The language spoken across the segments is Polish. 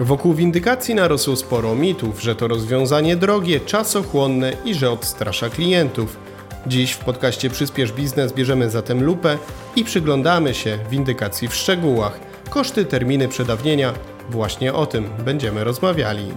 Wokół windykacji narosło sporo mitów, że to rozwiązanie drogie, czasochłonne i że odstrasza klientów. Dziś w podcaście Przyspiesz Biznes bierzemy zatem lupę i przyglądamy się windykacji w szczegółach. Koszty, terminy przedawnienia, właśnie o tym będziemy rozmawiali.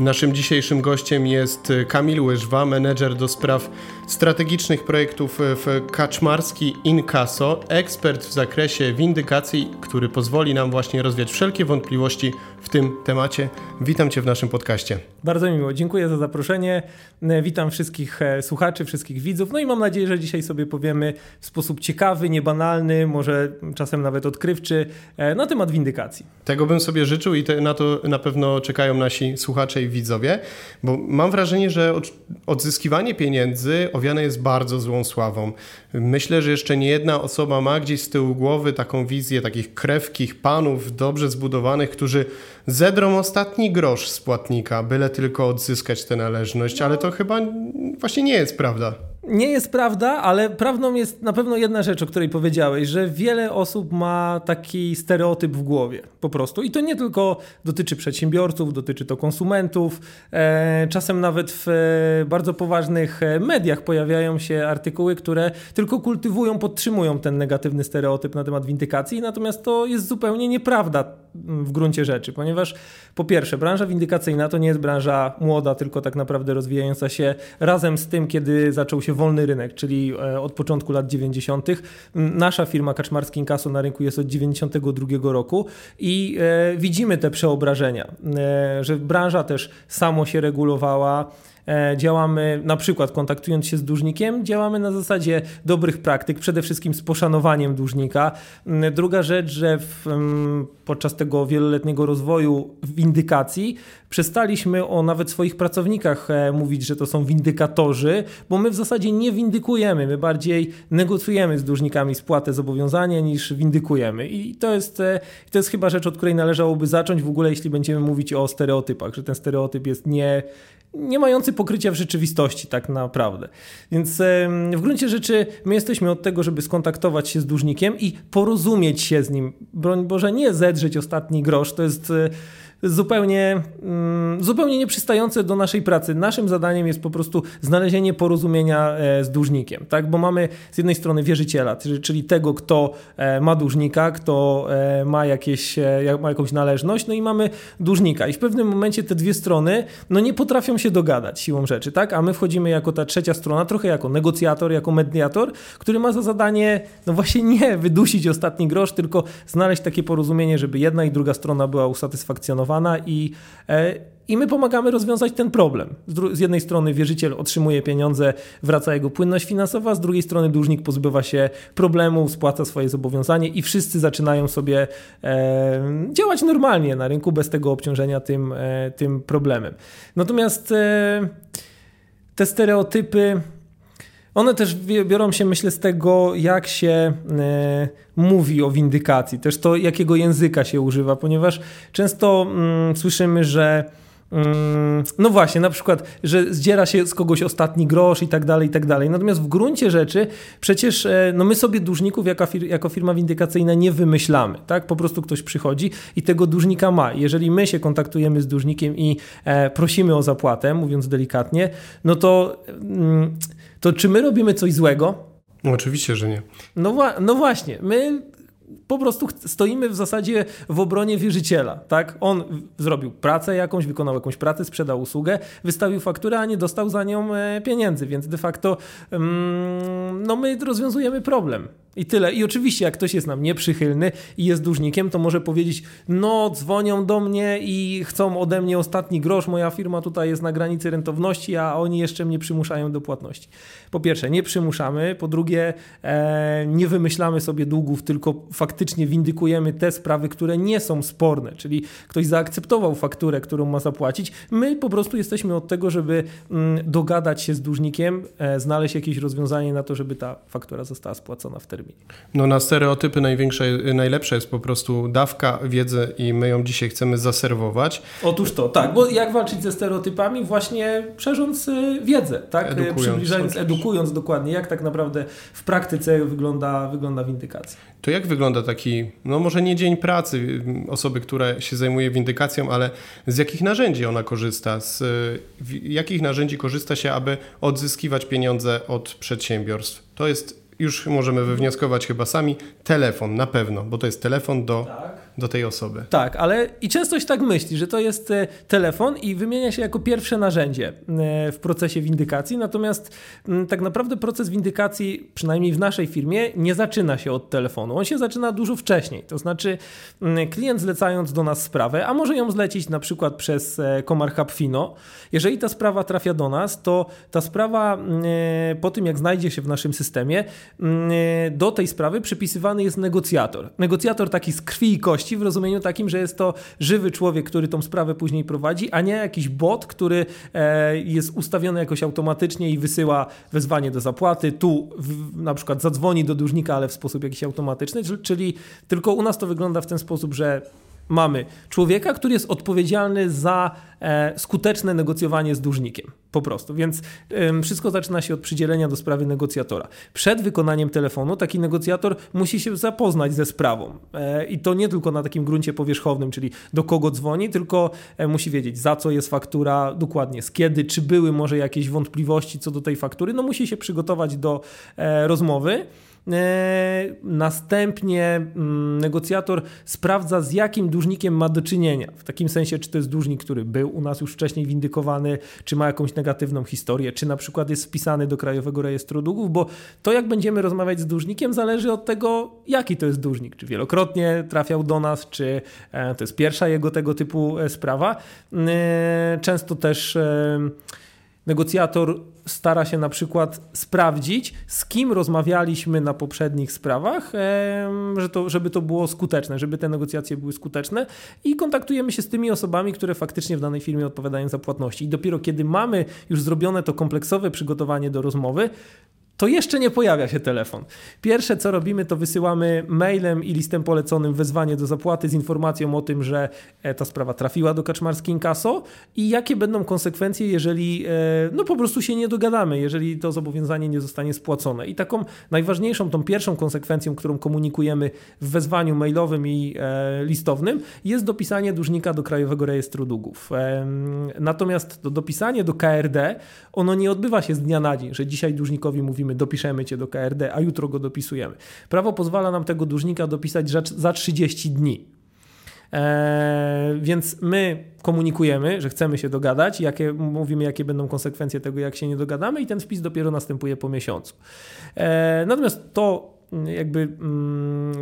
Naszym dzisiejszym gościem jest Kamil Łyżwa, menedżer do spraw strategicznych projektów w Kaczmarski Inkaso, ekspert w zakresie windykacji, który pozwoli nam właśnie rozwiać wszelkie wątpliwości tym temacie. Witam Cię w naszym podcaście. Bardzo miło, dziękuję za zaproszenie. Witam wszystkich e, słuchaczy, wszystkich widzów. No i mam nadzieję, że dzisiaj sobie powiemy w sposób ciekawy, niebanalny, może czasem nawet odkrywczy e, na temat windykacji. Tego bym sobie życzył i te, na to na pewno czekają nasi słuchacze i widzowie, bo mam wrażenie, że odzyskiwanie pieniędzy owiane jest bardzo złą sławą. Myślę, że jeszcze nie jedna osoba ma gdzieś z tyłu głowy taką wizję takich krewkich panów, dobrze zbudowanych, którzy zedrą ostatni grosz z płatnika, byle tylko odzyskać tę należność, ale to chyba właśnie nie jest prawda. Nie jest prawda, ale prawdą jest na pewno jedna rzecz, o której powiedziałeś, że wiele osób ma taki stereotyp w głowie po prostu. I to nie tylko dotyczy przedsiębiorców, dotyczy to konsumentów. E, czasem nawet w e, bardzo poważnych e, mediach pojawiają się artykuły, które tylko kultywują, podtrzymują ten negatywny stereotyp na temat windykacji, natomiast to jest zupełnie nieprawda w gruncie rzeczy, ponieważ po pierwsze, branża windykacyjna to nie jest branża młoda, tylko tak naprawdę rozwijająca się razem z tym, kiedy zaczął się wolny rynek, czyli e, od początku lat 90. Nasza firma Kaczmarski Inkaso na rynku jest od 92 roku i e, widzimy te przeobrażenia, e, że branża też samo się regulowała, działamy na przykład kontaktując się z dłużnikiem, działamy na zasadzie dobrych praktyk, przede wszystkim z poszanowaniem dłużnika. Mm, druga rzecz, że w, mm, podczas tego wieloletniego rozwoju windykacji przestaliśmy o nawet swoich pracownikach e, mówić, że to są windykatorzy, bo my w zasadzie nie windykujemy, my bardziej negocjujemy z dłużnikami spłatę zobowiązania niż windykujemy. I to jest, e, to jest chyba rzecz, od której należałoby zacząć w ogóle, jeśli będziemy mówić o stereotypach, że ten stereotyp jest nie nie mający pokrycia w rzeczywistości tak naprawdę. Więc w gruncie rzeczy my jesteśmy od tego, żeby skontaktować się z dłużnikiem i porozumieć się z nim. Broń Boże, nie zedrzeć ostatni grosz, to jest e, zupełnie, mm, zupełnie nieprzystające do naszej pracy. Naszym zadaniem jest po prostu znalezienie porozumienia e, z dłużnikiem, tak? bo mamy z jednej strony wierzyciela, czyli tego, kto e, ma dłużnika, kto ma, jakieś, ma jakąś należność, no i mamy dłużnika. I w pewnym momencie te dwie strony no nie potrafią się dogadać siłą rzeczy, tak? a my wchodzimy jako ta trzecia strona, trochę jako negocjator, jako mediator, który ma za zadanie no właśnie nie wydusić ostatni grosz, tylko znaleźć takie porozumienie, żeby jedna i druga strona była usatysfakcjonowana i, e, i my pomagamy rozwiązać ten problem. Z jednej strony wierzyciel otrzymuje pieniądze, wraca jego płynność finansowa, z drugiej strony dłużnik pozbywa się problemu, spłaca swoje zobowiązanie i wszyscy zaczynają sobie e, działać normalnie na rynku bez tego obciążenia tym, e, tym problemem. Natomiast e, te stereotypy one też biorą się, myślę, z tego, jak się e, mówi o windykacji, też to, jakiego języka się używa, ponieważ często mm, słyszymy, że no właśnie, na przykład, że zdziera się z kogoś ostatni grosz i tak dalej, i tak dalej. Natomiast w gruncie rzeczy przecież e, no my sobie dłużników jako, fir jako firma windykacyjna nie wymyślamy, tak? Po prostu ktoś przychodzi i tego dłużnika ma. Jeżeli my się kontaktujemy z dłużnikiem i e, prosimy o zapłatę, mówiąc delikatnie, no to... Mm, to czy my robimy coś złego? No, oczywiście, że nie. No, no właśnie, my po prostu stoimy w zasadzie w obronie wierzyciela. Tak? On zrobił pracę jakąś, wykonał jakąś pracę, sprzedał usługę, wystawił fakturę, a nie dostał za nią e, pieniędzy, więc de facto mm, no my rozwiązujemy problem. I tyle. I oczywiście, jak ktoś jest nam nieprzychylny i jest dłużnikiem, to może powiedzieć: No, dzwonią do mnie i chcą ode mnie ostatni grosz. Moja firma tutaj jest na granicy rentowności, a oni jeszcze mnie przymuszają do płatności. Po pierwsze, nie przymuszamy. Po drugie, e, nie wymyślamy sobie długów, tylko faktycznie windykujemy te sprawy, które nie są sporne, czyli ktoś zaakceptował fakturę, którą ma zapłacić. My po prostu jesteśmy od tego, żeby mm, dogadać się z dłużnikiem, e, znaleźć jakieś rozwiązanie na to, żeby ta faktura została spłacona w terminie. No na stereotypy największe, najlepsze jest po prostu dawka wiedzy i my ją dzisiaj chcemy zaserwować. Otóż to, tak, bo jak walczyć ze stereotypami? Właśnie szerząc y, wiedzę, tak? Edukując, Przybliżając, edukując dokładnie, jak tak naprawdę w praktyce wygląda, wygląda windykacja. To jak wygląda taki, no może nie dzień pracy osoby, która się zajmuje windykacją, ale z jakich narzędzi ona korzysta? Z jakich narzędzi korzysta się, aby odzyskiwać pieniądze od przedsiębiorstw? To jest już możemy wywnioskować chyba sami, telefon na pewno, bo to jest telefon do, tak. Do tej osoby. Tak, ale i często się tak myśli, że to jest e, telefon i wymienia się jako pierwsze narzędzie e, w procesie windykacji, natomiast tak naprawdę proces windykacji, przynajmniej w naszej firmie, nie zaczyna się od telefonu. On się zaczyna dużo wcześniej, to znaczy klient zlecając do nas sprawę, a może ją zlecić na przykład przez e, Komar Hubfino, jeżeli ta sprawa trafia do nas, to ta sprawa po tym jak znajdzie się w naszym systemie, do tej sprawy przypisywany jest negocjator. Negocjator taki z krwi i kości, w rozumieniu takim, że jest to żywy człowiek, który tą sprawę później prowadzi, a nie jakiś bot, który e, jest ustawiony jakoś automatycznie i wysyła wezwanie do zapłaty. Tu na przykład zadzwoni do dłużnika, ale w sposób jakiś automatyczny, czyli tylko u nas to wygląda w ten sposób, że mamy człowieka, który jest odpowiedzialny za e, skuteczne negocjowanie z dłużnikiem. Po prostu. Więc wszystko zaczyna się od przydzielenia do sprawy negocjatora. Przed wykonaniem telefonu taki negocjator musi się zapoznać ze sprawą. E, I to nie tylko na takim gruncie powierzchownym, czyli do kogo dzwoni, tylko e, musi wiedzieć, za co jest faktura, dokładnie z kiedy, czy były może jakieś wątpliwości co do tej faktury. No musi się przygotować do rozmowy. E, następnie mm, negocjator sprawdza, z jakim dłużnikiem ma do czynienia. W takim sensie, czy to jest dłużnik, który był u nas już wcześniej windykowany, czy ma jakąś negatywną historię, czy na przykład jest wpisany do Krajowego Rejestru Długów, bo to, jak będziemy rozmawiać z dłużnikiem, zależy od tego, jaki to jest dłużnik. Czy wielokrotnie trafiał do nas, czy e, to jest pierwsza jego tego typu e, sprawa. Często też negocjator stara się na przykład sprawdzić, z kim rozmawialiśmy na poprzednich sprawach, że to, żeby to było skuteczne, żeby te negocjacje były skuteczne i kontaktujemy się z tymi osobami, które faktycznie w danej firmie odpowiadają za płatności. I dopiero kiedy mamy już zrobione to kompleksowe przygotowanie do rozmowy, to jeszcze nie pojawia się telefon. Pierwsze co robimy, to wysyłamy mailem i listem poleconym wezwanie do zapłaty z informacją o tym, że e, ta sprawa trafiła do Kaczmarski Inkaso i jakie będą konsekwencje, jeżeli e, no po prostu się nie dogadamy, jeżeli to zobowiązanie nie zostanie spłacone. I taką najważniejszą, tą pierwszą konsekwencją, którą komunikujemy w wezwaniu mailowym i e, listownym, jest dopisanie dłużnika do Krajowego Rejestru Długów. Natomiast to dopisanie do KRD, ono nie odbywa się z dnia na dzień, że dzisiaj dłużnikowi mówimy dopiszemy cię do KRD, a jutro go dopisujemy. Prawo pozwala nam tego dłużnika dopisać za 30 dni. Eee, więc my komunikujemy, że chcemy się dogadać, jakie, mówimy, jakie będą konsekwencje tego, jak się nie dogadamy, i ten wpis dopiero następuje po miesiącu. Eee, natomiast to jakby, mm,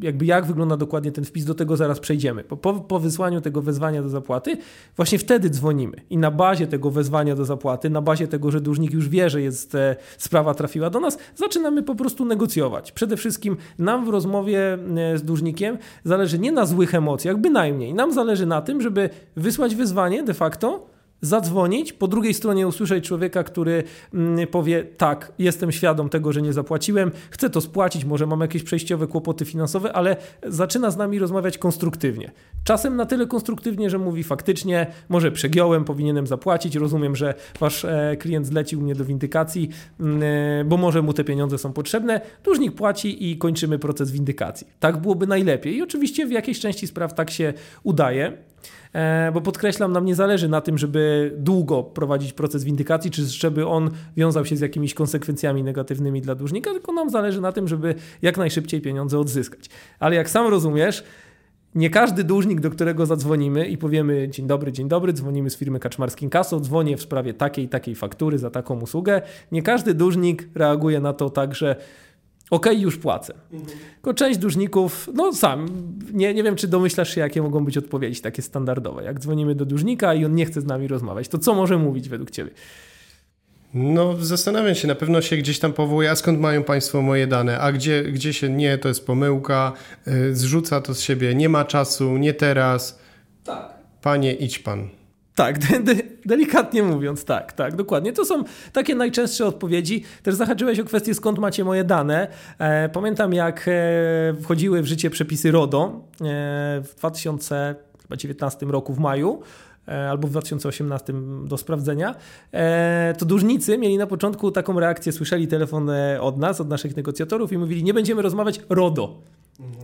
jakby jak wygląda dokładnie ten wpis, do tego zaraz przejdziemy. Po, po wysłaniu tego wezwania do zapłaty, właśnie wtedy dzwonimy i na bazie tego wezwania do zapłaty, na bazie tego, że dłużnik już wie, że jest, e, sprawa trafiła do nas, zaczynamy po prostu negocjować. Przede wszystkim nam w rozmowie e, z dłużnikiem zależy nie na złych emocjach, bynajmniej. Nam zależy na tym, żeby wysłać wezwanie de facto, zadzwonić, po drugiej stronie usłyszeć człowieka, który mm, powie: Tak, jestem świadom tego, że nie zapłaciłem, chcę to spłacić, może mam jakieś przejściowe kłopoty finansowe, ale zaczyna z nami rozmawiać konstruktywnie. Czasem na tyle konstruktywnie, że mówi faktycznie, może przegiąłem, powinienem zapłacić, rozumiem, że wasz e, klient zlecił mnie do windykacji, mm, e, bo może mu te pieniądze są potrzebne. Dłużnik płaci i kończymy proces windykacji. Tak byłoby najlepiej. I oczywiście w jakiejś części spraw tak się udaje. E, bo podkreślam, nam nie zależy na tym, żeby długo prowadzić proces windykacji, czy żeby on wiązał się z jakimiś konsekwencjami negatywnymi dla dłużnika, tylko nam zależy na tym, żeby jak najszybciej pieniądze odzyskać. Ale jak sam rozumiesz, nie każdy dłużnik, do którego zadzwonimy i powiemy dzień dobry, dzień dobry, dzwonimy z firmy Kaczmarskim Kaso, dzwonię w sprawie takiej takiej faktury za taką usługę. Nie każdy dłużnik reaguje na to tak, że ok, już płacę. Mhm. Tylko część dłużników, no sam, nie, nie wiem, czy domyślasz się, jakie mogą być odpowiedzi takie standardowe. Jak dzwonimy do dłużnika i on nie chce z nami rozmawiać, to co może mówić według Ciebie? No, zastanawiam się, na pewno się gdzieś tam powołuje, a skąd mają Państwo moje dane, a gdzie, gdzie się nie, to jest pomyłka, y, zrzuca to z siebie, nie ma czasu, nie teraz. Tak. Panie, idź Pan. Tak, de de delikatnie mówiąc, tak, tak, dokładnie. To są takie najczęstsze odpowiedzi. Też zahaczyłeś o kwestię, skąd macie moje dane. E, pamiętam, jak e, wchodziły w życie przepisy RODO e, w 2019 roku w maju e, albo w 2018 do sprawdzenia, e, to dłużnicy mieli na początku taką reakcję, słyszeli telefon e, od nas, od naszych negocjatorów i mówili, nie będziemy rozmawiać RODO.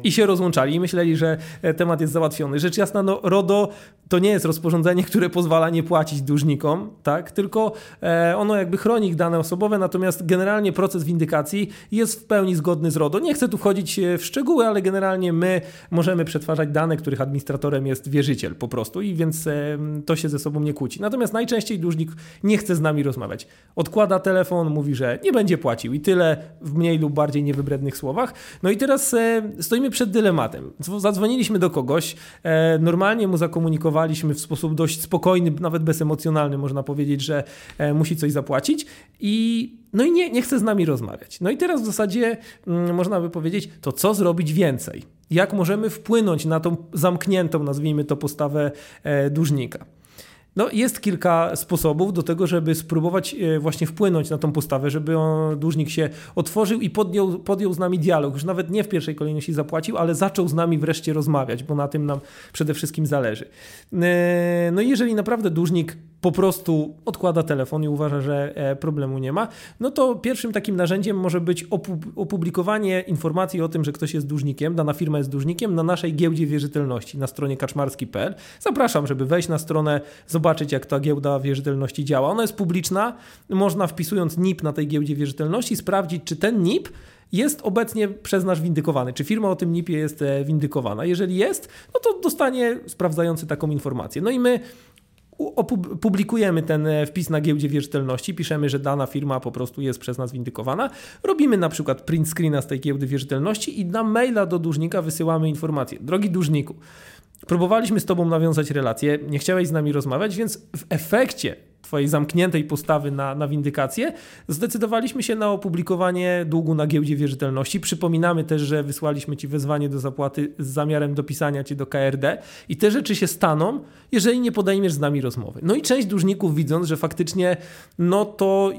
I się rozłączali i myśleli, że e, temat jest załatwiony. Rzecz jasna, no, RODO to nie jest rozporządzenie, które pozwala nie płacić dłużnikom, tak? tylko e, ono jakby chroni ich dane osobowe, natomiast generalnie proces windykacji jest w pełni zgodny z RODO. Nie chcę tu wchodzić e, w szczegóły, ale generalnie my możemy przetwarzać dane, których administratorem jest wierzyciel po prostu i więc to się ze sobą nie kłóci. Natomiast najczęściej dłużnik nie chce z nami rozmawiać. Odkłada telefon, mówi, że nie będzie płacił i tyle w mniej lub bardziej niewybrednych słowach. No i teraz stoimy przed dylematem. Zadzwoniliśmy do kogoś, e, normalnie mu zakomunikowaliśmy w sposób dość spokojny, nawet bezemocjonalny, można powiedzieć, że e, musi coś zapłacić i no i nie, nie chce z nami rozmawiać. No i teraz w zasadzie mm, można by powiedzieć, to co zrobić więcej? Jak możemy wpłynąć na tą zamkniętą, nazwijmy to, postawę e, dłużnika? No, jest kilka sposobów do tego, żeby spróbować e, właśnie wpłynąć na tą postawę, żeby on, dłużnik się otworzył i podjął, podjął z nami dialog. Już nawet nie w pierwszej kolejności zapłacił, ale zaczął z nami wreszcie rozmawiać, bo na tym nam przede wszystkim zależy. E, no i jeżeli naprawdę dłużnik po prostu odkłada telefon i uważa, że e, problemu nie ma, no to pierwszym takim narzędziem może być opublikowanie informacji o tym, że ktoś jest dłużnikiem, dana firma jest dłużnikiem na naszej giełdzie wierzytelności na stronie kaczmarski.pl. Zapraszam, żeby wejść na stronę, zobaczyć jak ta giełda wierzytelności działa. Ona jest publiczna, można wpisując NIP na tej giełdzie wierzytelności sprawdzić, czy ten NIP jest obecnie przez nas windykowany, czy firma o tym NIP-ie jest e, windykowana. Jeżeli jest, no to dostanie sprawdzający taką informację. No i my publikujemy ten e, wpis na giełdzie wierzytelności, piszemy, że dana firma po prostu jest przez nas windykowana, robimy na przykład print screena z tej giełdy wierzytelności i na maila do dłużnika wysyłamy informację. Drogi dłużniku, próbowaliśmy z Tobą nawiązać relację, nie chciałeś z nami rozmawiać, więc w efekcie Twojej zamkniętej postawy na, na windykację, zdecydowaliśmy się na opublikowanie długu na giełdzie wierzytelności. Przypominamy też, że wysłaliśmy Ci wezwanie do zapłaty z zamiarem dopisania Cię do KRD i te rzeczy się staną, jeżeli nie podejmiesz z nami rozmowy. No i część dłużników widząc, że faktycznie no to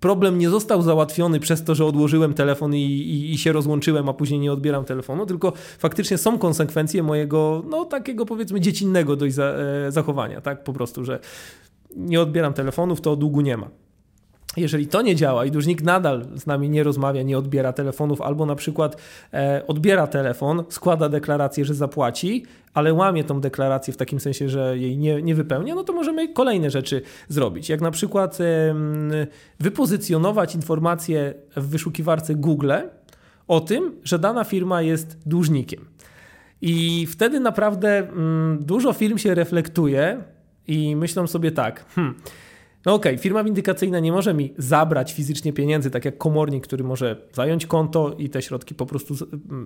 problem nie został załatwiony przez to, że odłożyłem telefon i, i, i, się rozłączyłem, a później nie odbieram telefonu, tylko faktycznie są konsekwencje mojego, no takiego powiedzmy dziecinnego dość za, e, zachowania, tak po prostu, że nie odbieram telefonów, to długu nie ma. Jeżeli to nie działa i dłużnik nadal z nami nie rozmawia, nie odbiera telefonów, albo na przykład e, odbiera telefon, składa deklarację, że zapłaci, ale łamie tą deklarację w takim sensie, że jej nie, nie wypełnia, no to możemy kolejne rzeczy zrobić. Jak na przykład e, wypozycjonować informacje w wyszukiwarce Google o tym, że dana firma jest dłużnikiem. I wtedy naprawdę mm, dużo firm się reflektuje i myślą sobie tak, hmm, no okej, okay, firma windykacyjna nie może mi zabrać fizycznie pieniędzy, tak jak komornik, który może zająć konto i te środki po prostu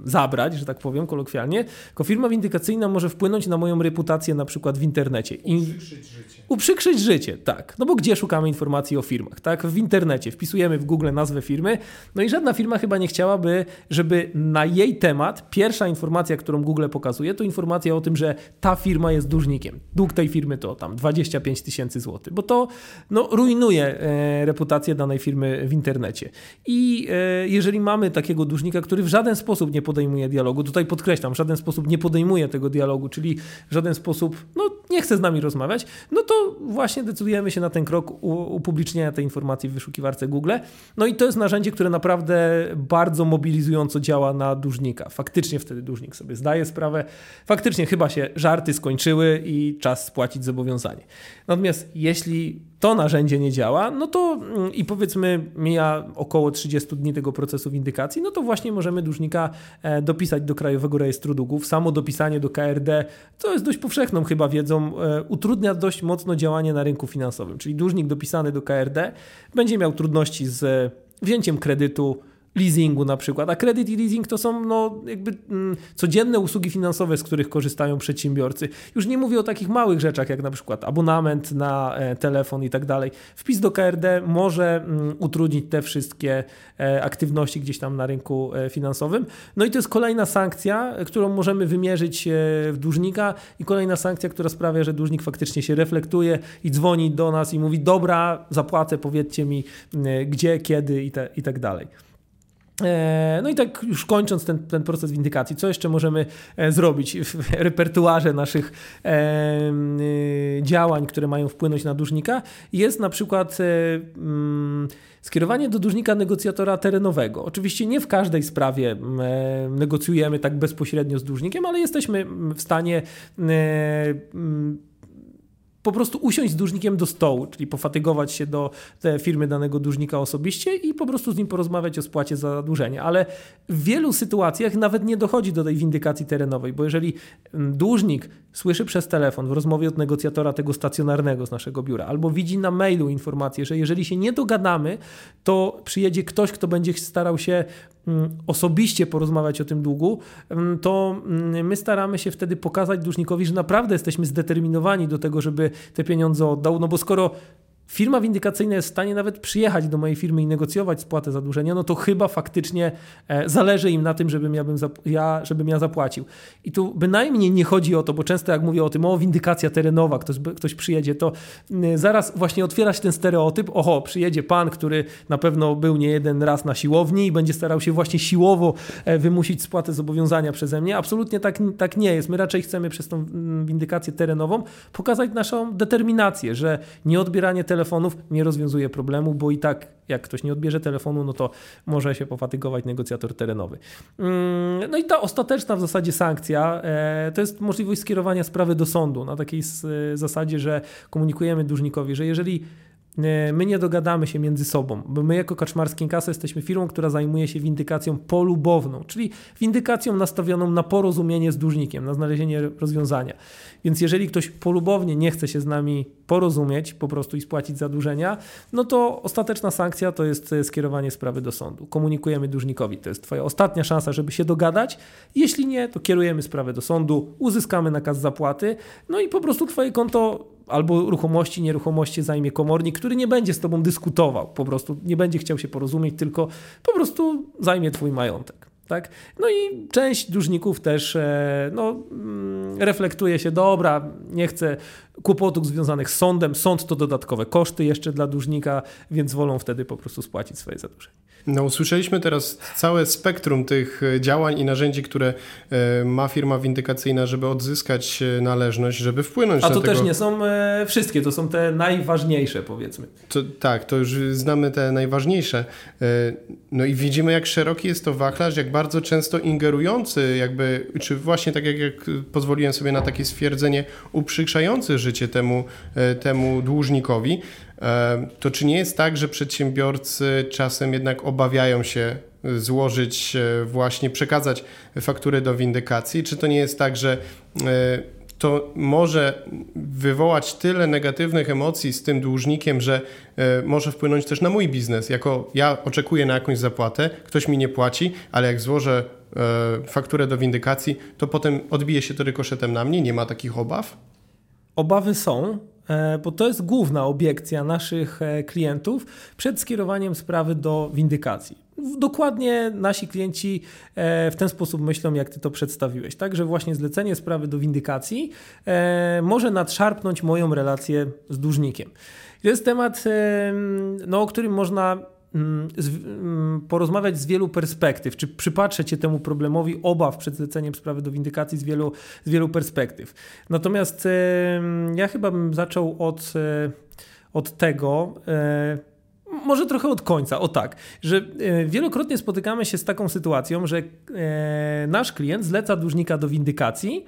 zabrać, że tak powiem kolokwialnie, tylko firma windykacyjna może wpłynąć na moją reputację na przykład w internecie. I uprzykrzyć życie. Uprzykrzyć życie, tak. No bo gdzie szukamy informacji o firmach, tak? W internecie. Wpisujemy w Google nazwę firmy, no i żadna firma chyba nie chciałaby, żeby na jej temat pierwsza informacja, którą Google pokazuje, to informacja o tym, że ta firma jest dłużnikiem. Dług tej firmy to tam 25 tysięcy złotych, bo to no, rujnuje e, reputację danej firmy w internecie. I e, jeżeli mamy takiego dłużnika, który w żaden sposób nie podejmuje dialogu, tutaj podkreślam, w żaden sposób nie podejmuje tego dialogu, czyli w żaden sposób no, nie chce z nami rozmawiać, no to właśnie decydujemy się na ten krok upublicznienia tej informacji w wyszukiwarce Google. No i to jest narzędzie, które naprawdę bardzo mobilizująco działa na dłużnika. Faktycznie wtedy dłużnik sobie zdaje sprawę, faktycznie chyba się żarty skończyły i czas spłacić zobowiązanie. Natomiast jeśli to narzędzie nie działa, no to mm, i powiedzmy mija około 30 dni tego procesu windykacji, no to właśnie możemy dłużnika e, dopisać do Krajowego Rejestru Długów. Samo dopisanie do KRD, co jest dość powszechną chyba wiedzą, e, utrudnia dość mocno działanie na rynku finansowym. Czyli dłużnik dopisany do KRD będzie miał trudności z wzięciem kredytu, leasingu na przykład, a kredyt i leasing to są no, jakby mm, codzienne usługi finansowe, z których korzystają przedsiębiorcy. Już nie mówię o takich małych rzeczach, jak na przykład abonament na e, telefon i tak dalej. Wpis do KRD może mm, utrudnić te wszystkie e, aktywności gdzieś tam na rynku e, finansowym. No i to jest kolejna sankcja, którą możemy wymierzyć e, w dłużnika i kolejna sankcja, która sprawia, że dłużnik faktycznie się reflektuje i dzwoni do nas i mówi dobra, zapłacę, powiedzcie mi gdzie, kiedy i, te, i tak dalej. E, no i tak już kończąc ten, ten proces windykacji, co jeszcze możemy e, zrobić w repertuarze naszych e, działań, które mają wpłynąć na dłużnika, jest na przykład mm, skierowanie do dłużnika negocjatora terenowego. Oczywiście nie w każdej sprawie negocjujemy tak bezpośrednio z dłużnikiem, ale jesteśmy w stanie po prostu usiąść z dłużnikiem do stołu, czyli pofatygować się do firmy danego dłużnika osobiście i po prostu z nim porozmawiać o spłacie zadłużenia. Ale w wielu sytuacjach nawet nie dochodzi do tej windykacji terenowej, bo jeżeli mm, dłużnik słyszy przez telefon w rozmowie od negocjatora tego stacjonarnego z naszego biura, albo widzi na mailu informację, że jeżeli się nie dogadamy, to przyjedzie ktoś, kto będzie starał się Mm, osobiście porozmawiać o tym długu, mm, to mm, my staramy się wtedy pokazać dłużnikowi, że naprawdę jesteśmy zdeterminowani do tego, żeby te pieniądze oddał, no bo skoro firma windykacyjna jest w stanie nawet przyjechać do mojej firmy i negocjować spłatę zadłużenia, no to chyba faktycznie e, zależy im na tym, żebym ja, bym ja, żebym ja zapłacił. I tu bynajmniej nie chodzi o to, bo często jak mówię o tym, o windykacja terenowa, ktoś, ktoś przyjedzie, to zaraz właśnie otwiera się ten stereotyp, oho, przyjedzie pan, który na pewno był nie jeden raz na siłowni i będzie starał się właśnie siłowo e, wymusić spłatę zobowiązania przeze mnie. Absolutnie tak, tak nie jest. My raczej chcemy przez tą windykację terenową pokazać naszą determinację, że nieodbieranie telefonu telefonów nie rozwiązuje problemu, bo i tak jak ktoś nie odbierze telefonu, no to może się pofatygować negocjator terenowy. Mm, no i ta ostateczna w zasadzie sankcja e, to jest możliwość skierowania sprawy do sądu na takiej zasadzie, że komunikujemy dłużnikowi, że jeżeli E, my nie dogadamy się między sobą, bo my jako Kaczmarski Kasa jesteśmy firmą, która zajmuje się windykacją polubowną, czyli windykacją nastawioną na porozumienie z dłużnikiem, na znalezienie rozwiązania. Więc jeżeli ktoś polubownie nie chce się z nami porozumieć po prostu i spłacić zadłużenia, no to ostateczna sankcja to jest e, skierowanie sprawy do sądu. Komunikujemy dłużnikowi, to jest twoja ostatnia szansa, żeby się dogadać. Jeśli nie, to kierujemy sprawę do sądu, uzyskamy nakaz zapłaty, no i po prostu twoje konto albo ruchomości, nieruchomości zajmie komornik, który nie będzie z tobą dyskutował, po prostu nie będzie chciał się porozumieć, tylko po prostu zajmie twój majątek. Tak? No i część dłużników też e, no, mm, reflektuje się, dobra, nie chcę kłopotów związanych z sądem, sąd to dodatkowe koszty jeszcze dla dłużnika, więc wolą wtedy po prostu spłacić swoje zadłużenie. No, usłyszeliśmy teraz całe spektrum tych e, działań i narzędzi, które e, ma firma windykacyjna, żeby odzyskać e, należność, żeby wpłynąć A na to tego... też nie są wszystkie, to są te najważniejsze, powiedzmy. To, tak, to już znamy te najważniejsze. No i widzimy, jak szeroki jest to wachlarz, jak bardzo często ingerujący, jakby, czy właśnie tak jak, jak pozwoliłem sobie na takie stwierdzenie, uprzykrzający życie temu, temu dłużnikowi. To czy nie jest tak, że przedsiębiorcy czasem jednak obawiają się złożyć, e, właśnie przekazać fakturę do windykacji? Czy to nie jest tak, że e, to może wywołać tyle negatywnych emocji z tym dłużnikiem, że e, może wpłynąć też na mój biznes. Jako ja oczekuję na jakąś zapłatę, ktoś mi nie płaci, ale jak złożę fakturę do windykacji, to potem odbije się to rykoszetem na mnie. Nie ma takich obaw? Obawy są, E, bo to jest główna obiekcja naszych e, klientów przed skierowaniem sprawy do windykacji. Dokładnie nasi klienci e, w ten sposób myślą, jak ty to przedstawiłeś. Także właśnie zlecenie sprawy do windykacji może nadszarpnąć moją relację z dłużnikiem. To jest temat, no, o którym można porozmawiać z wielu perspektyw, czy przypatrzeć się temu problemowi? Obaw przed zleceniem sprawy do windykacji z wielu, z wielu perspektyw. Natomiast ja chyba bym zaczął od, e, od tego, e, może trochę od końca, o tak, że e, wielokrotnie spotykamy się z taką sytuacją, że nasz klient zleca dłużnika do windykacji,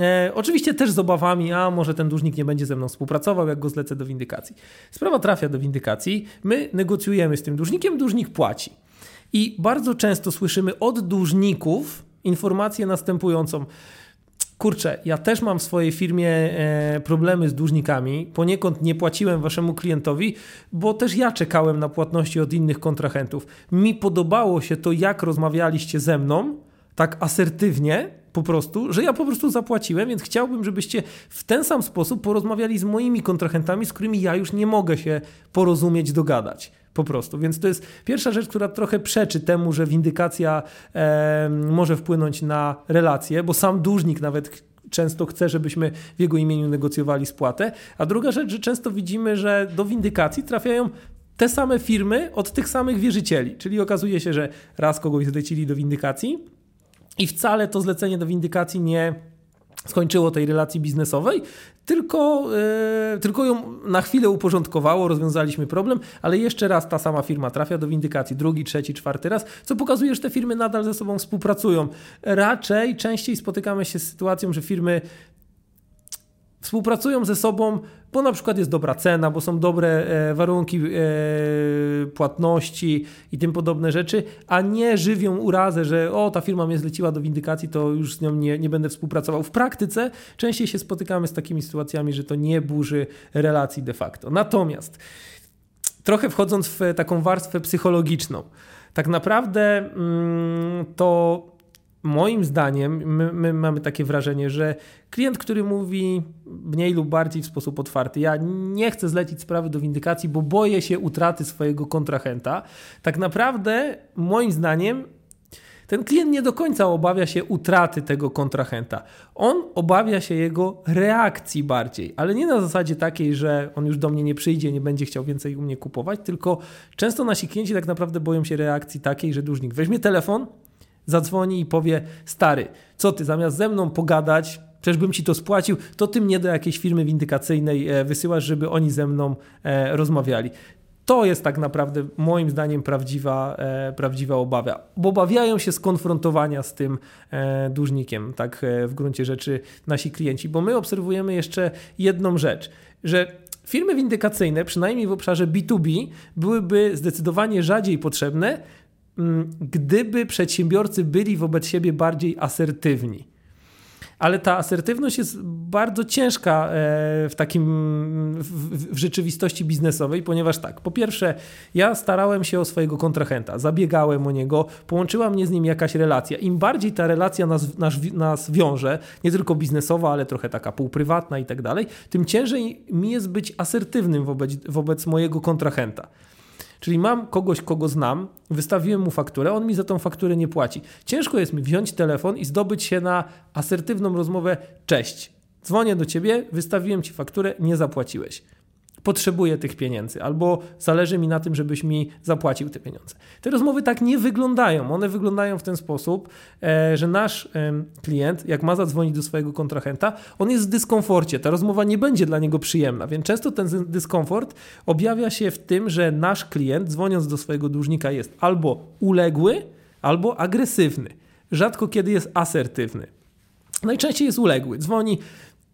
E, oczywiście też z obawami, a może ten dłużnik nie będzie ze mną współpracował, jak go zlecę do windykacji. Sprawa trafia do windykacji, my negocjujemy z tym dłużnikiem, dłużnik płaci. I bardzo często słyszymy od dłużników informację następującą. kurczę, ja też mam w swojej firmie e, problemy z dłużnikami, poniekąd nie płaciłem waszemu klientowi, bo też ja czekałem na płatności od innych kontrahentów. Mi podobało się to, jak rozmawialiście ze mną, tak asertywnie, po prostu, że ja po prostu zapłaciłem, więc chciałbym, żebyście w ten sam sposób porozmawiali z moimi kontrahentami, z którymi ja już nie mogę się porozumieć, dogadać. Po prostu. Więc to jest pierwsza rzecz, która trochę przeczy temu, że windykacja e, może wpłynąć na relacje, bo sam dłużnik nawet często chce, żebyśmy w jego imieniu negocjowali spłatę. A druga rzecz, że często widzimy, że do windykacji trafiają te same firmy od tych samych wierzycieli. Czyli okazuje się, że raz kogoś zlecili do windykacji i wcale to zlecenie do windykacji nie skończyło tej relacji biznesowej, tylko, yy, tylko ją na chwilę uporządkowało, rozwiązaliśmy problem, ale jeszcze raz ta sama firma trafia do windykacji, drugi, trzeci, czwarty raz, co pokazuje, że te firmy nadal ze sobą współpracują. Raczej częściej spotykamy się z sytuacją, że firmy współpracują ze sobą, bo na przykład jest dobra cena, bo są dobre e, warunki e, płatności i tym podobne rzeczy, a nie żywią urazę, że o, ta firma mnie zleciła do windykacji, to już z nią nie, nie będę współpracował. W praktyce częściej się spotykamy z takimi sytuacjami, że to nie burzy relacji de facto. Natomiast trochę wchodząc w taką warstwę psychologiczną, tak naprawdę mm, to moim zdaniem, my, my, mamy takie wrażenie, że klient, który mówi mniej lub bardziej w sposób otwarty, ja nie chcę zlecić sprawy do windykacji, bo boję się utraty swojego kontrahenta, tak naprawdę, moim zdaniem, ten klient nie do końca obawia się utraty tego kontrahenta. On obawia się jego reakcji bardziej, ale nie na zasadzie takiej, że on już do mnie nie przyjdzie, nie będzie chciał więcej u mnie kupować, tylko często nasi klienci tak naprawdę boją się reakcji takiej, że dłużnik weźmie telefon, zadzwoni i powie: Stary, co ty zamiast ze mną pogadać, przecież bym ci to spłacił, to ty mnie do jakiejś firmy windykacyjnej e, wysyłasz, żeby oni ze mną e, rozmawiali. To jest tak naprawdę moim zdaniem prawdziwa, e, prawdziwa obawa. Bo obawiają się skonfrontowania z tym dłużnikiem, tak w gruncie rzeczy nasi klienci, bo my obserwujemy jeszcze jedną rzecz, że firmy windykacyjne, przynajmniej w obszarze B2B, byłyby zdecydowanie rzadziej potrzebne, gdyby przedsiębiorcy byli wobec siebie bardziej asertywni. Ale ta asertywność jest bardzo ciężka e, w takim w, w, rzeczywistości biznesowej, ponieważ tak, po pierwsze, ja starałem się o swojego kontrahenta, zabiegałem o niego, połączyła mnie z nim jakaś relacja. Im bardziej ta relacja nas, nas, nas wiąże, nie tylko biznesowa, ale trochę taka półprywatna i tak dalej, tym ciężej mi jest być asertywnym wobec, wobec mojego kontrahenta. Czyli mam kogoś, kogo znam, wystawiłem mu fakturę, on mi za tą fakturę nie płaci. Ciężko jest mi wziąć telefon i zdobyć się na asertywną rozmowę: Cześć, dzwonię do ciebie, wystawiłem ci fakturę, nie zapłaciłeś potrzebuję tych pieniędzy, albo zależy mi na tym, żebyś mi zapłacił te pieniądze. Te rozmowy tak nie wyglądają. One wyglądają w ten sposób, e, że nasz klient, jak ma zadzwonić do swojego kontrahenta, on jest w dyskomforcie. Ta rozmowa nie będzie dla niego przyjemna, więc często ten dyskomfort objawia się w tym, że nasz klient, dzwoniąc do swojego dłużnika, jest albo uległy, albo agresywny. Rzadko kiedy jest asertywny. Najczęściej jest uległy. Dzwoni,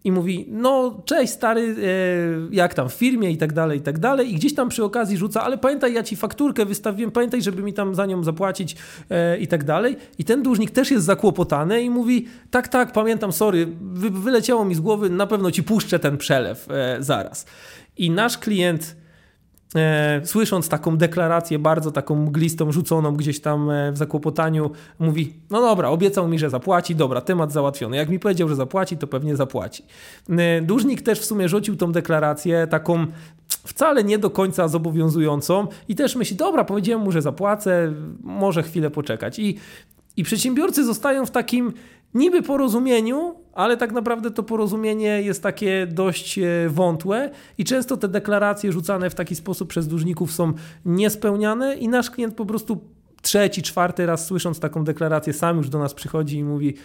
i mówi, no cześć stary, e, jak tam w firmie i tak dalej, i tak dalej. I gdzieś tam przy okazji rzuca, ale pamiętaj, ja ci fakturkę wystawiłem, pamiętaj, żeby mi tam za nią zapłacić e, i tak dalej. I ten dłużnik też jest zakłopotany i mówi, tak, tak, pamiętam, sorry, wyleciało mi z głowy, na pewno ci puszczę ten przelew e, zaraz. I nasz klient słysząc taką deklarację, bardzo taką mglistą, rzuconą gdzieś tam e, w zakłopotaniu, mówi: No dobra, obiecał mi, że zapłaci, dobra, temat załatwiony. Jak mi powiedział, że zapłaci, to pewnie zapłaci. E, dłużnik też w sumie rzucił tą deklarację, taką wcale nie do końca zobowiązującą i też myśli: Dobra, powiedziałem mu, że zapłacę, może chwilę poczekać. I, i przedsiębiorcy zostają w takim niby porozumieniu, ale tak naprawdę to porozumienie jest takie dość e, wątłe i często te deklaracje rzucane w taki sposób przez dłużników są niespełniane i nasz klient po prostu trzeci, czwarty raz słysząc taką deklarację sam już do nas przychodzi i mówi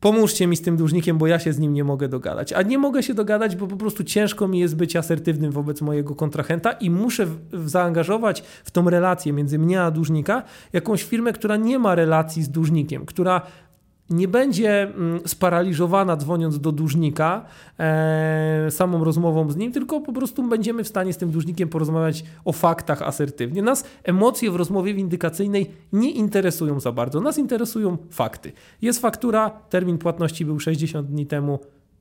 pomóżcie mi z tym dłużnikiem, bo ja się z nim nie mogę dogadać. A nie mogę się dogadać, bo po prostu ciężko mi jest być asertywnym wobec mojego kontrahenta i muszę zaangażować w tą relację między mnie a dłużnika jakąś firmę, która nie ma relacji z dłużnikiem, która nie będzie mm, sparaliżowana dzwoniąc do dłużnika e, samą rozmową z nim, tylko po prostu będziemy w stanie z tym dłużnikiem porozmawiać o faktach asertywnie. Nas emocje w rozmowie windykacyjnej nie interesują za bardzo. Nas interesują fakty. Jest faktura, termin płatności był 60 dni temu,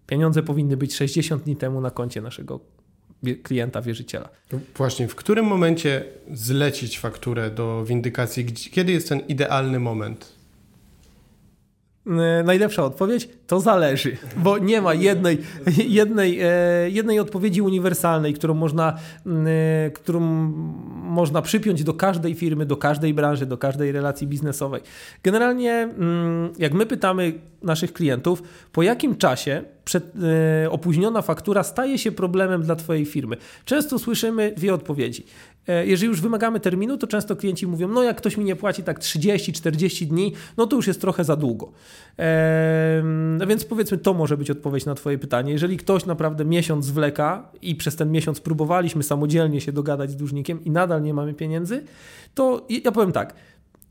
pieniądze powinny być 60 dni temu na koncie naszego klienta, wierzyciela. Właśnie, w którym momencie zlecić fakturę do windykacji? Kiedy jest ten idealny moment? E, najlepsza odpowiedź to zależy, bo nie ma jednej, jednej, e, jednej odpowiedzi uniwersalnej, którą można, e, którą można przypiąć do każdej firmy, do każdej branży, do każdej relacji biznesowej. Generalnie, mm, jak my pytamy naszych klientów, po jakim czasie przed, opóźniona faktura staje się problemem dla Twojej firmy, często słyszymy dwie odpowiedzi. E, jeżeli już wymagamy terminu, to często klienci mówią, no jak ktoś mi nie płaci tak 30-40 dni, no to już jest trochę za długo. No więc powiedzmy, to może być odpowiedź na Twoje pytanie. Jeżeli ktoś naprawdę miesiąc zwleka i przez ten miesiąc próbowaliśmy samodzielnie się dogadać z dłużnikiem i nadal nie mamy pieniędzy, to ja powiem tak,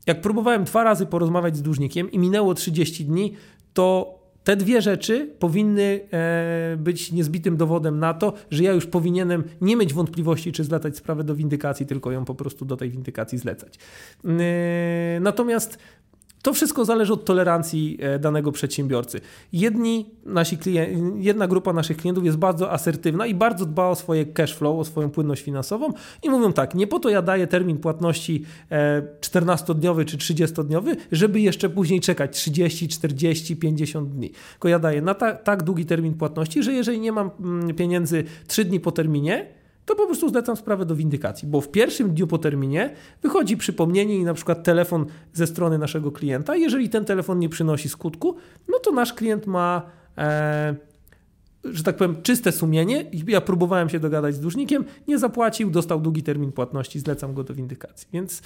jak próbowałem dwa razy porozmawiać z dłużnikiem i minęło 30 dni, to te dwie rzeczy powinny e, być niezbitym dowodem na to, że ja już powinienem nie mieć wątpliwości, czy zlecać sprawę do windykacji, tylko ją po prostu do tej windykacji zlecać. E, natomiast to wszystko zależy od tolerancji e, danego przedsiębiorcy. Jedni nasi klien- jedna grupa naszych klientów jest bardzo asertywna i bardzo dba o swoje cash flow, o swoją płynność finansową i mówią tak, nie po to ja daję termin płatności 14-dniowy e, czy 30-dniowy, żeby jeszcze później czekać 30, 40, 50 dni. Tylko ja daję na ta, tak długi termin płatności, że jeżeli nie mam mm, pieniędzy 3 dni po terminie, to po prostu zlecam sprawę do windykacji, bo w pierwszym dniu po terminie wychodzi przypomnienie i na przykład telefon ze strony naszego klienta. Jeżeli ten telefon nie przynosi skutku, no to nasz klient ma, e, że tak powiem, czyste sumienie. Ja próbowałem się dogadać z dłużnikiem, nie zapłacił, dostał długi termin płatności, zlecam go do windykacji. Więc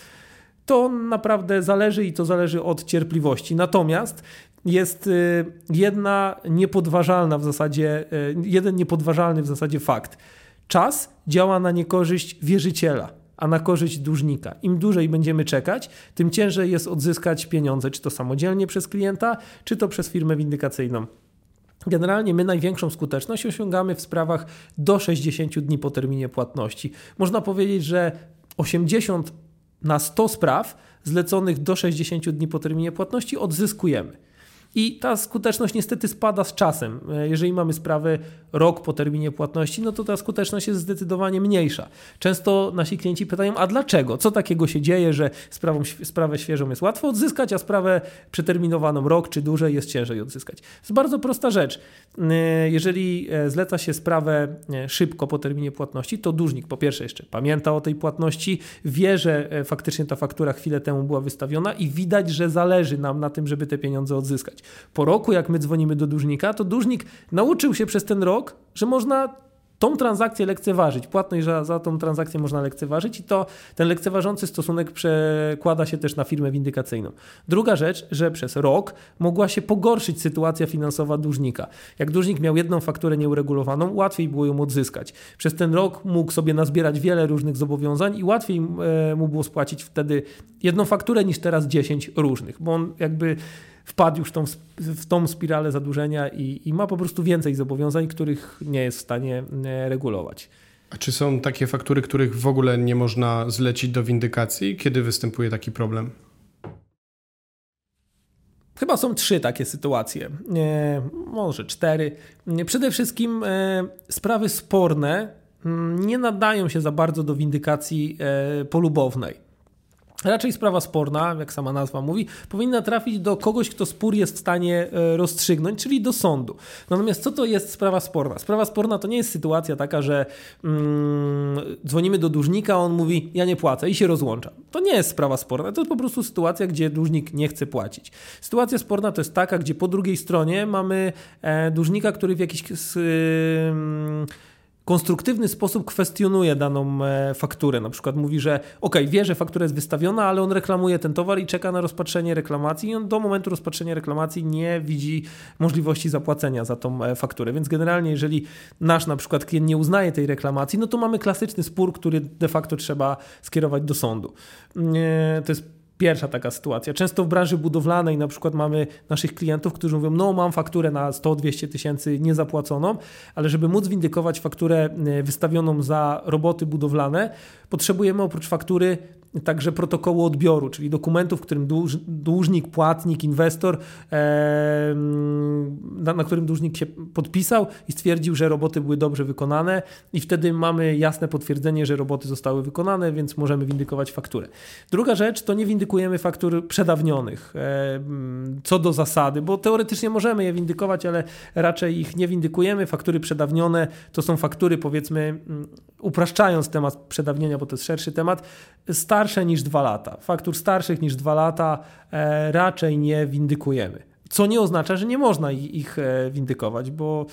to naprawdę zależy i to zależy od cierpliwości. Natomiast jest y, jedna niepodważalna w zasadzie, y, jeden niepodważalny w zasadzie fakt Czas działa na niekorzyść wierzyciela, a na korzyść dłużnika. Im dłużej będziemy czekać, tym ciężej jest odzyskać pieniądze, czy to samodzielnie przez klienta, czy to przez firmę windykacyjną. Generalnie my największą skuteczność osiągamy w sprawach do 60 dni po terminie płatności. Można powiedzieć, że 80 na 100 spraw zleconych do 60 dni po terminie płatności odzyskujemy. I ta skuteczność niestety spada z czasem. E, jeżeli mamy sprawę rok po terminie płatności, no to ta skuteczność jest zdecydowanie mniejsza. Często nasi klienci pytają, a dlaczego? Co takiego się dzieje, że sprawą, sprawę świeżą jest łatwo odzyskać, a sprawę przeterminowaną rok czy dłużej jest ciężej odzyskać? To jest bardzo prosta rzecz. E, jeżeli e, zleca się sprawę szybko po terminie płatności, to dłużnik po pierwsze jeszcze pamięta o tej płatności, wie, że faktycznie ta faktura chwilę temu była wystawiona i widać, że zależy nam na tym, żeby te pieniądze odzyskać. Po roku, jak my dzwonimy do dłużnika, to dłużnik nauczył się przez ten rok, że można tą transakcję lekceważyć. Płatność za, za tą transakcję można lekceważyć i to ten lekceważący stosunek przekłada się też na firmę windykacyjną. Druga rzecz, że przez rok mogła się pogorszyć sytuacja finansowa dłużnika. Jak dłużnik miał jedną fakturę nieuregulowaną, łatwiej było ją odzyskać. Przez ten rok mógł sobie nazbierać wiele różnych zobowiązań i łatwiej e, mu było spłacić wtedy jedną fakturę niż teraz 10 różnych, bo on jakby wpadł już w tą, w tą spiralę zadłużenia i, i ma po prostu więcej zobowiązań, których nie jest w stanie e, regulować. A czy są takie faktury, których w ogóle nie można zlecić do windykacji? Kiedy występuje taki problem? Chyba są trzy takie sytuacje, e, może cztery. Przede wszystkim e, sprawy sporne mm, nie nadają się za bardzo do windykacji polubownej. Raczej sprawa sporna, jak sama nazwa mówi, powinna trafić do kogoś, kto spór jest w stanie e, rozstrzygnąć, czyli do sądu. Natomiast co to jest sprawa sporna? Sprawa sporna to nie jest sytuacja taka, że mm, dzwonimy do dłużnika, on mówi, ja nie płacę i się rozłącza. To nie jest sprawa sporna, to jest po prostu sytuacja, gdzie dłużnik nie chce płacić. Sytuacja sporna to jest taka, gdzie po drugiej stronie mamy e, dłużnika, który w jakiś. Konstruktywny sposób kwestionuje daną e, fakturę. Na przykład mówi, że ok, wie, że faktura jest wystawiona, ale on reklamuje ten towar i czeka na rozpatrzenie reklamacji i on do momentu rozpatrzenia reklamacji nie widzi możliwości zapłacenia za tą e, fakturę. Więc generalnie, jeżeli nasz na przykład klient nie uznaje tej reklamacji, no to mamy klasyczny spór, który de facto trzeba skierować do sądu. Mm, e, to jest Pierwsza taka sytuacja. Często w branży budowlanej na przykład mamy naszych klientów, którzy mówią, no mam fakturę na 100-200 tysięcy niezapłaconą, ale żeby móc windykować fakturę e, wystawioną za roboty budowlane, potrzebujemy oprócz faktury także protokołu odbioru, czyli dokumentów, w którym dłuż, dłużnik, płatnik, inwestor, e, na, na, którym dłużnik się podpisał i stwierdził, że roboty były dobrze wykonane i wtedy mamy jasne potwierdzenie, że roboty zostały wykonane, więc możemy windykować fakturę. Druga rzecz to nie windykujemy faktur przedawnionych, e, co do zasady, bo teoretycznie możemy je windykować, ale raczej ich nie windykujemy. Faktury przedawnione to są faktury, powiedzmy, upraszczając temat przedawnienia, bo to jest szerszy temat, starsze niż dwa lata. Faktur starszych niż dwa lata e, raczej nie windykujemy. Co nie oznacza, że nie można ich e, windykować, bo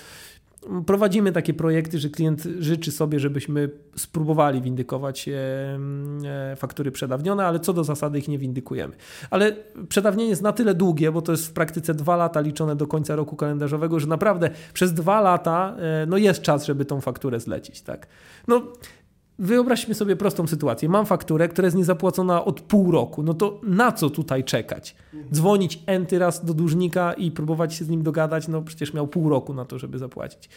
prowadzimy takie projekty, że klient życzy sobie, żebyśmy spróbowali windykować e, faktury przedawnione, ale co do zasady ich nie windykujemy. Ale przedawnienie jest na tyle długie, bo to jest w praktyce dwa lata liczone do końca roku kalendarzowego, że naprawdę przez dwa lata no jest czas, żeby tą fakturę zlecić. Tak? No, Wyobraźmy sobie prostą sytuację. Mam fakturę, która jest niezapłacona od pół roku. No to na co tutaj czekać? Dzwonić enty raz do dłużnika i próbować się z nim dogadać? No przecież miał pół roku na to, żeby zapłacić.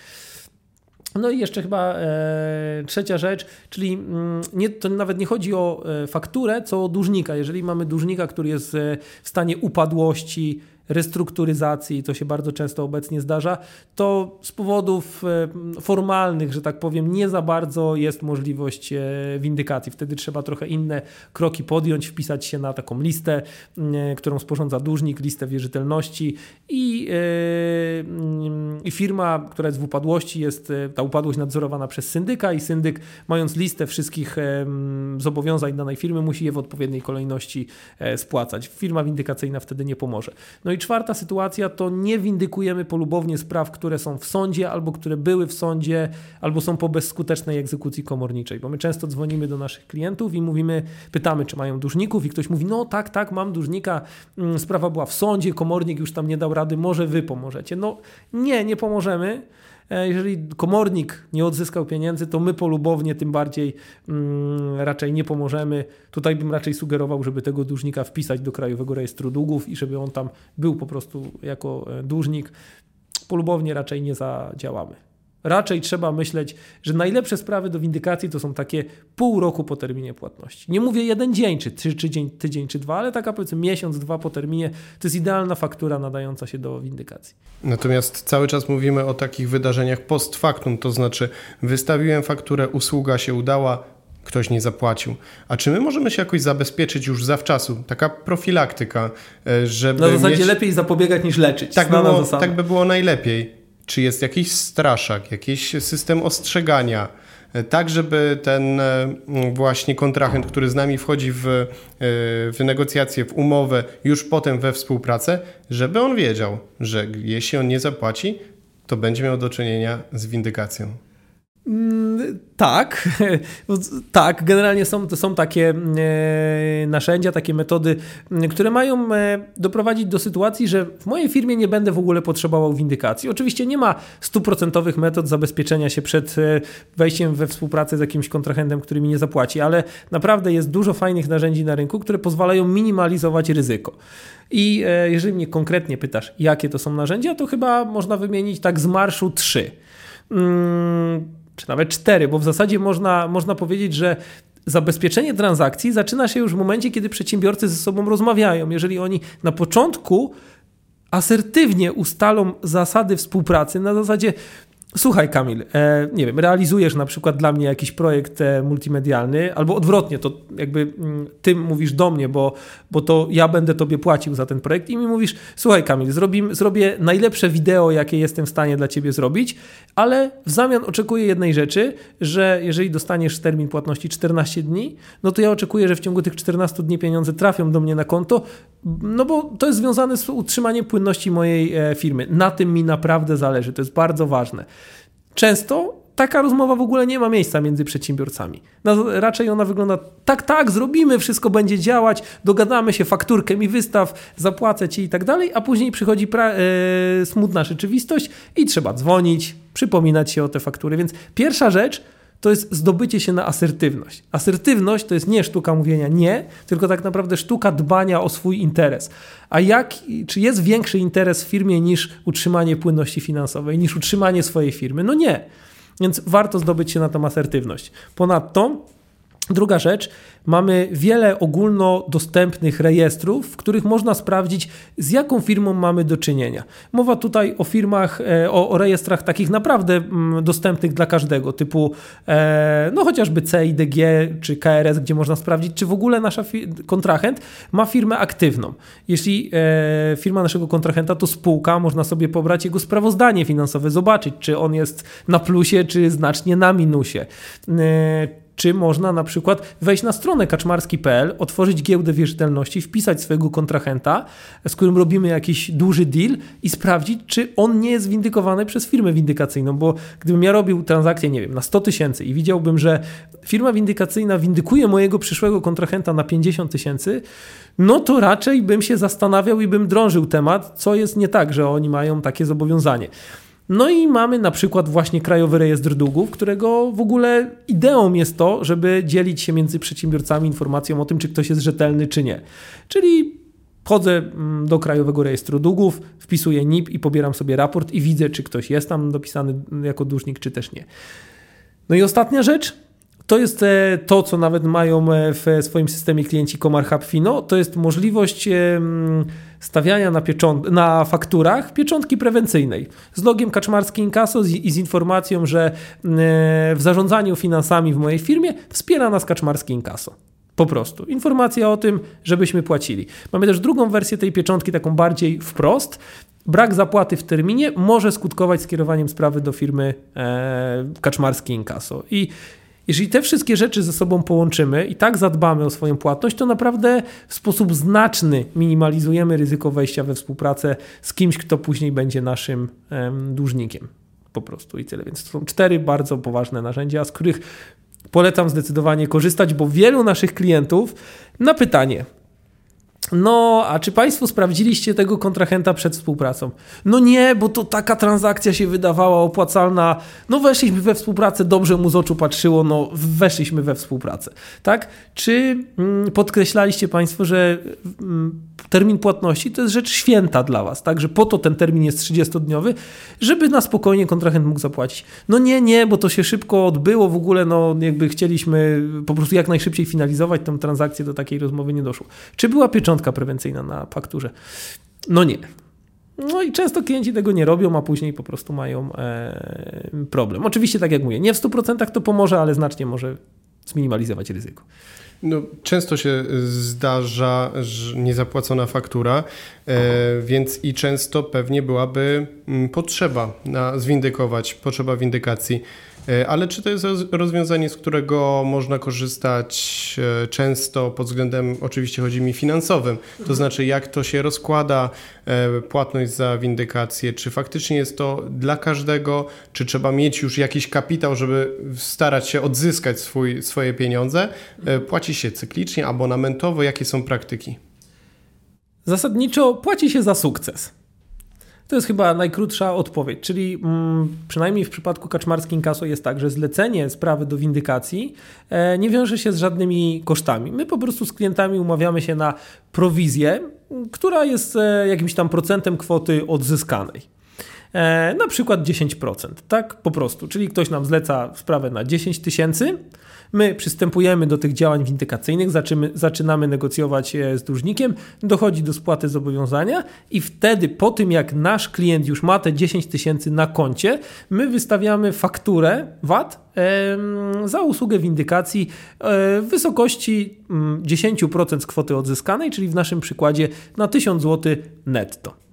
No i jeszcze chyba e, trzecia rzecz, czyli mm, nie, to nawet nie chodzi o e, fakturę, co o dłużnika. Jeżeli mamy dłużnika, który jest e, w stanie upadłości, restrukturyzacji, to się bardzo często obecnie zdarza, to z powodów e, formalnych, że tak powiem, nie za bardzo jest możliwość e, windykacji. Wtedy trzeba trochę inne kroki podjąć, wpisać się na taką listę, e, którą sporządza dłużnik, listę wierzytelności i, i firma, która jest w upadłości, jest ta upadłość nadzorowana przez syndyka i syndyk, mając listę wszystkich zobowiązań danej firmy, musi je w odpowiedniej kolejności spłacać. Firma windykacyjna wtedy nie pomoże. No i czwarta sytuacja to nie windykujemy polubownie spraw, które są w sądzie, albo które były w sądzie, albo są po bezskutecznej egzekucji komorniczej. Bo my często dzwonimy do naszych klientów i mówimy, pytamy, czy mają dłużników, i ktoś mówi, no tak, tak, mam dłużnika, mm, sprawa była w sądzie, komornik już tam nie dał rady, może wy pomożecie. No nie, nie pomożemy. E, jeżeli komornik nie odzyskał pieniędzy, to my polubownie tym bardziej mm, raczej nie pomożemy. Tutaj bym raczej sugerował, żeby tego dłużnika wpisać do Krajowego Rejestru Długów i żeby on tam był po prostu jako e, dłużnik. Polubownie raczej nie zadziałamy. Raczej trzeba myśleć, że najlepsze sprawy do windykacji to są takie pół roku po terminie płatności. Nie mówię jeden dzień, czy trzy, czy dzień, tydzień, czy dwa, ale taka powiedzmy miesiąc, dwa po terminie to jest idealna faktura nadająca się do windykacji. Natomiast cały czas mówimy o takich wydarzeniach post factum, to znaczy wystawiłem fakturę, usługa się udała, ktoś nie zapłacił. A czy my możemy się jakoś zabezpieczyć już zawczasu? Taka profilaktyka, e, żeby. Na zasadzie mieć... lepiej zapobiegać niż leczyć. Tak by, było, tak by było najlepiej czy jest jakiś straszak, jakiś system ostrzegania, e, tak żeby ten e, właśnie kontrahent, który z nami wchodzi w, e, w negocjacje, w umowę, już potem we współpracę, żeby on wiedział, że jeśli on nie zapłaci, to będzie miał do czynienia z windykacją. Mm, tak, tak, generalnie są, są takie e, narzędzia, takie metody, które mają e, doprowadzić do sytuacji, że w mojej firmie nie będę w ogóle potrzebował windykacji. Oczywiście nie ma stuprocentowych metod zabezpieczenia się przed e, wejściem we współpracę z jakimś kontrahentem, który mi nie zapłaci, ale naprawdę jest dużo fajnych narzędzi na rynku, które pozwalają minimalizować ryzyko. I jeżeli mnie konkretnie pytasz, jakie to są narzędzia, to chyba można wymienić tak z marszu trzy. Hmm, czy nawet cztery, bo w zasadzie można, można powiedzieć, że zabezpieczenie transakcji zaczyna się już w momencie, kiedy przedsiębiorcy ze sobą rozmawiają. Jeżeli oni na początku asertywnie ustalą zasady współpracy na zasadzie Słuchaj, Kamil, e, nie wiem, realizujesz na przykład dla mnie jakiś projekt e, multimedialny, albo odwrotnie, to jakby mm, ty mówisz do mnie, bo, bo to ja będę tobie płacił za ten projekt i mi mówisz, słuchaj, Kamil, zrobim, zrobię najlepsze wideo, jakie jestem w stanie dla ciebie zrobić, ale w zamian oczekuję jednej rzeczy, że jeżeli dostaniesz termin płatności 14 dni, no to ja oczekuję, że w ciągu tych 14 dni pieniądze trafią do mnie na konto, no bo to jest związane z utrzymaniem płynności mojej e, firmy. Na tym mi naprawdę zależy, to jest bardzo ważne. Często taka rozmowa w ogóle nie ma miejsca między przedsiębiorcami. No, raczej ona wygląda tak, tak, zrobimy, wszystko będzie działać, dogadamy się, fakturkę mi wystaw, zapłacę ci i tak dalej, a później przychodzi pra- e, smutna rzeczywistość i trzeba dzwonić, przypominać się o te faktury. Więc pierwsza rzecz to jest zdobycie się na asertywność. Asertywność to jest nie sztuka mówienia nie, tylko tak naprawdę sztuka dbania o swój interes. A jak, czy jest większy interes w firmie niż utrzymanie płynności finansowej, niż utrzymanie swojej firmy? No nie. Więc warto zdobyć się na tą asertywność. Ponadto Druga rzecz, mamy wiele ogólnodostępnych rejestrów, w których można sprawdzić, z jaką firmą mamy do czynienia. Mowa tutaj o firmach, e, o, o rejestrach takich naprawdę mm, dostępnych dla każdego, typu e, no chociażby CIDG czy KRS, gdzie można sprawdzić, czy w ogóle nasza kontrahent ma firmę aktywną. Jeśli e, firma naszego kontrahenta to spółka, można sobie pobrać jego sprawozdanie finansowe, zobaczyć, czy on jest na plusie, czy znacznie na minusie czy można na przykład wejść na stronę kaczmarski.pl, otworzyć giełdę wierzytelności, wpisać swojego kontrahenta, z którym robimy jakiś duży deal i sprawdzić, czy on nie jest windykowany przez firmę windykacyjną, bo gdybym ja robił transakcję, nie wiem, na 100 tysięcy i widziałbym, że firma windykacyjna windykuje mojego przyszłego kontrahenta na 50 tysięcy, no to raczej bym się zastanawiał i bym drążył temat, co jest nie tak, że oni mają takie zobowiązanie. No i mamy na przykład właśnie Krajowy Rejestr Długów, którego w ogóle ideą jest to, żeby dzielić się między przedsiębiorcami informacją o tym, czy ktoś jest rzetelny, czy nie. Czyli Chodzę mm, do Krajowego Rejestru Długów, wpisuję NIP i pobieram sobie raport i widzę, czy ktoś jest tam dopisany jako dłużnik, czy też nie. No i ostatnia rzecz, to jest e, to, co nawet mają e, w swoim systemie klienci Komar Hub Fino, to jest możliwość stawiania na, na fakturach pieczątki prewencyjnej z logiem kaczmarski inkaso i z informacją, że e, w zarządzaniu finansami w mojej firmie wspiera nas kaczmarski inkaso. Po prostu. Informacja o tym, żebyśmy płacili. Mamy też drugą wersję tej pieczątki, taką bardziej wprost. Brak zapłaty w terminie może skutkować skierowaniem sprawy do firmy e, Kaczmarski Inkaso. I jeżeli te wszystkie rzeczy ze sobą połączymy i tak zadbamy o swoją płatność, to naprawdę w sposób znaczny minimalizujemy ryzyko wejścia we współpracę z kimś, kto później będzie naszym em, dłużnikiem. Po prostu i tyle. Więc to są cztery bardzo poważne narzędzia, z których polecam zdecydowanie korzystać, bo wielu naszych klientów na pytanie, no, a czy Państwo sprawdziliście tego kontrahenta przed współpracą? No nie, bo to taka transakcja się wydawała opłacalna. No weszliśmy we współpracę, dobrze mu z oczu patrzyło, no weszliśmy we współpracę. Tak? Czy mm, podkreślaliście Państwo, że mm, termin płatności to jest rzecz święta dla Was, tak? Że po to ten termin jest 30-dniowy, żeby na spokojnie kontrahent mógł zapłacić. No nie, nie, bo to się szybko odbyło, w ogóle no jakby chcieliśmy po prostu jak najszybciej finalizować tę transakcję, do takiej rozmowy nie doszło. Czy była pieczątka prewencyjna na fakturze? No nie. No i często klienci tego nie robią, a później po prostu mają e, problem. Oczywiście, tak jak mówię, nie w 100% to pomoże, ale znacznie może zminimalizować ryzyko. No, często się zdarza że niezapłacona faktura, e, więc i często pewnie byłaby mm, potrzeba na zwindykować, potrzeba windykacji. E, ale czy to jest rozwiązanie, z którego można korzystać e, często pod względem, oczywiście chodzi mi finansowym, to znaczy jak to się rozkłada e, płatność za windykację, czy faktycznie jest to dla każdego, czy trzeba mieć już jakiś kapitał, żeby starać się odzyskać swój, swoje pieniądze, płaci się cyklicznie, abonamentowo, jakie są praktyki? Zasadniczo płaci się za sukces. To jest chyba najkrótsza odpowiedź, czyli mm, przynajmniej w przypadku kaczmarskim kaso jest tak, że zlecenie sprawy do windykacji e, nie wiąże się z żadnymi kosztami. My po prostu z klientami umawiamy się na prowizję, która jest e, jakimś tam procentem kwoty odzyskanej. E, na przykład 10%, tak po prostu. Czyli ktoś nam zleca sprawę na 10 tysięcy, My przystępujemy do tych działań windykacyjnych, zaczynamy, negocjować e, z dłużnikiem, dochodzi do spłaty zobowiązania i wtedy po tym jak nasz klient już ma te 10 tysięcy na koncie, my wystawiamy fakturę VAT za usługę windykacji e, w wysokości 10% mm, z kwoty odzyskanej, czyli w naszym przykładzie na 1000 zł netto.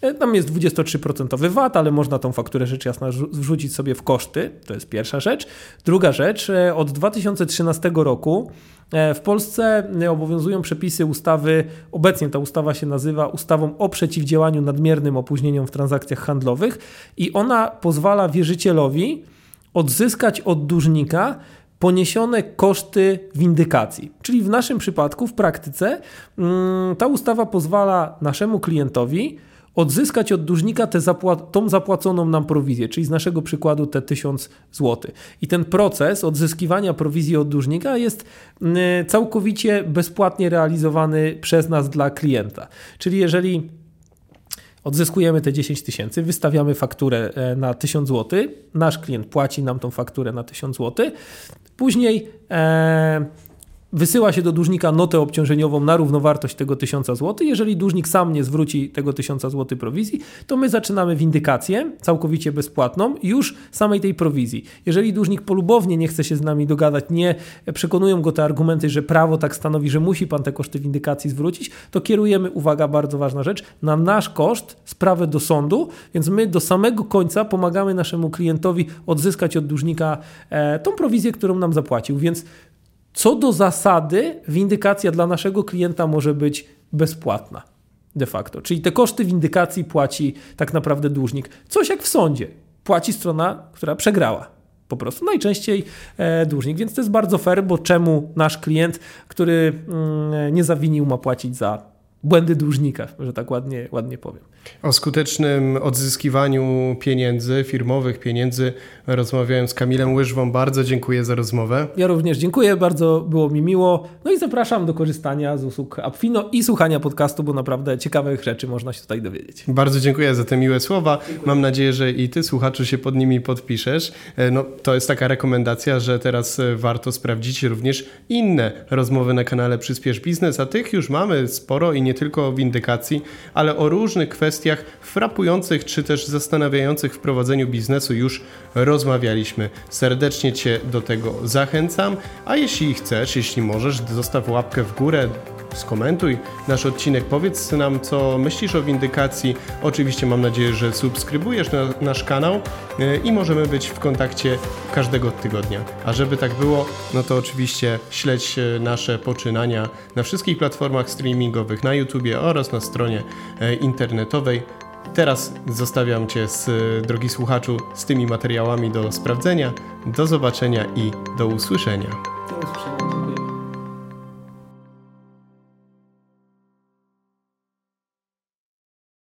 E, tam jest 23% VAT, ale można tą fakturę rzecz jasna wrzucić sobie w koszty. To jest pierwsza rzecz. Druga rzecz, e, od 2013 roku e, w Polsce obowiązują przepisy ustawy, obecnie ta ustawa się nazywa ustawą o przeciwdziałaniu nadmiernym opóźnieniom w transakcjach handlowych i ona pozwala wierzycielowi odzyskać od dłużnika poniesione koszty windykacji. Czyli w naszym przypadku, w praktyce, mm, ta ustawa pozwala naszemu klientowi odzyskać od dłużnika tę zapła- tą zapłaconą nam prowizję, czyli z naszego przykładu te 1000 zł. I ten proces odzyskiwania prowizji od dłużnika jest mm, całkowicie bezpłatnie realizowany przez nas dla klienta. Czyli jeżeli odzyskujemy te 10 tysięcy, wystawiamy fakturę e, na 1000 zł, nasz klient płaci nam tą fakturę na 1000 zł, później e, wysyła się do dłużnika notę obciążeniową na równowartość tego 1000 zł. Jeżeli dłużnik sam nie zwróci tego 1000 zł prowizji, to my zaczynamy windykację całkowicie bezpłatną już samej tej prowizji. Jeżeli dłużnik polubownie nie chce się z nami dogadać, nie przekonują go te argumenty, że prawo tak stanowi, że musi pan te koszty windykacji zwrócić, to kierujemy, uwaga, bardzo ważna rzecz, na nasz koszt sprawę do sądu, więc my do samego końca pomagamy naszemu klientowi odzyskać od dłużnika e, tą prowizję, którą nam zapłacił. Więc co do zasady, windykacja dla naszego klienta może być bezpłatna de facto. Czyli te koszty windykacji płaci tak naprawdę dłużnik. Coś jak w sądzie. Płaci strona, która przegrała. Po prostu najczęściej e, dłużnik, więc to jest bardzo fair, bo czemu nasz klient, który mm, nie zawinił, ma płacić za błędy dłużnika, że tak ładnie, ładnie powiem. O skutecznym odzyskiwaniu pieniędzy, firmowych pieniędzy, rozmawiałem z Kamilem Łyżwą. Bardzo dziękuję za rozmowę. Ja również dziękuję, bardzo było mi miło. No i zapraszam do korzystania z usług Apfino i słuchania podcastu, bo naprawdę ciekawych rzeczy można się tutaj dowiedzieć. Bardzo dziękuję za te miłe słowa. Dziękuję. Mam nadzieję, że i ty, słuchaczu, się pod nimi podpiszesz. E, no, to jest taka rekomendacja, że teraz e, warto sprawdzić również inne rozmowy na kanale Przyspiesz Biznes, a tych już mamy sporo i nie tylko o windykacji, ale o różnych kwestiach frapujących czy też zastanawiających w prowadzeniu biznesu. Już rozmawialiśmy. Serdecznie Cię do tego zachęcam, a jeśli chcesz, jeśli możesz, zostaw łapkę w górę, skomentuj nasz odcinek, powiedz nam, co myślisz o windykacji. Oczywiście mam nadzieję, że subskrybujesz na, nasz kanał e, i możemy być w kontakcie każdego tygodnia. A żeby tak było, no to oczywiście śledź e, nasze poczynania na wszystkich platformach streamingowych, na YouTubie oraz na stronie e, internetowej. Teraz zostawiam Cię, z, drogi słuchaczu, z tymi materiałami do sprawdzenia. Do zobaczenia i do usłyszenia. Do usłyszenia.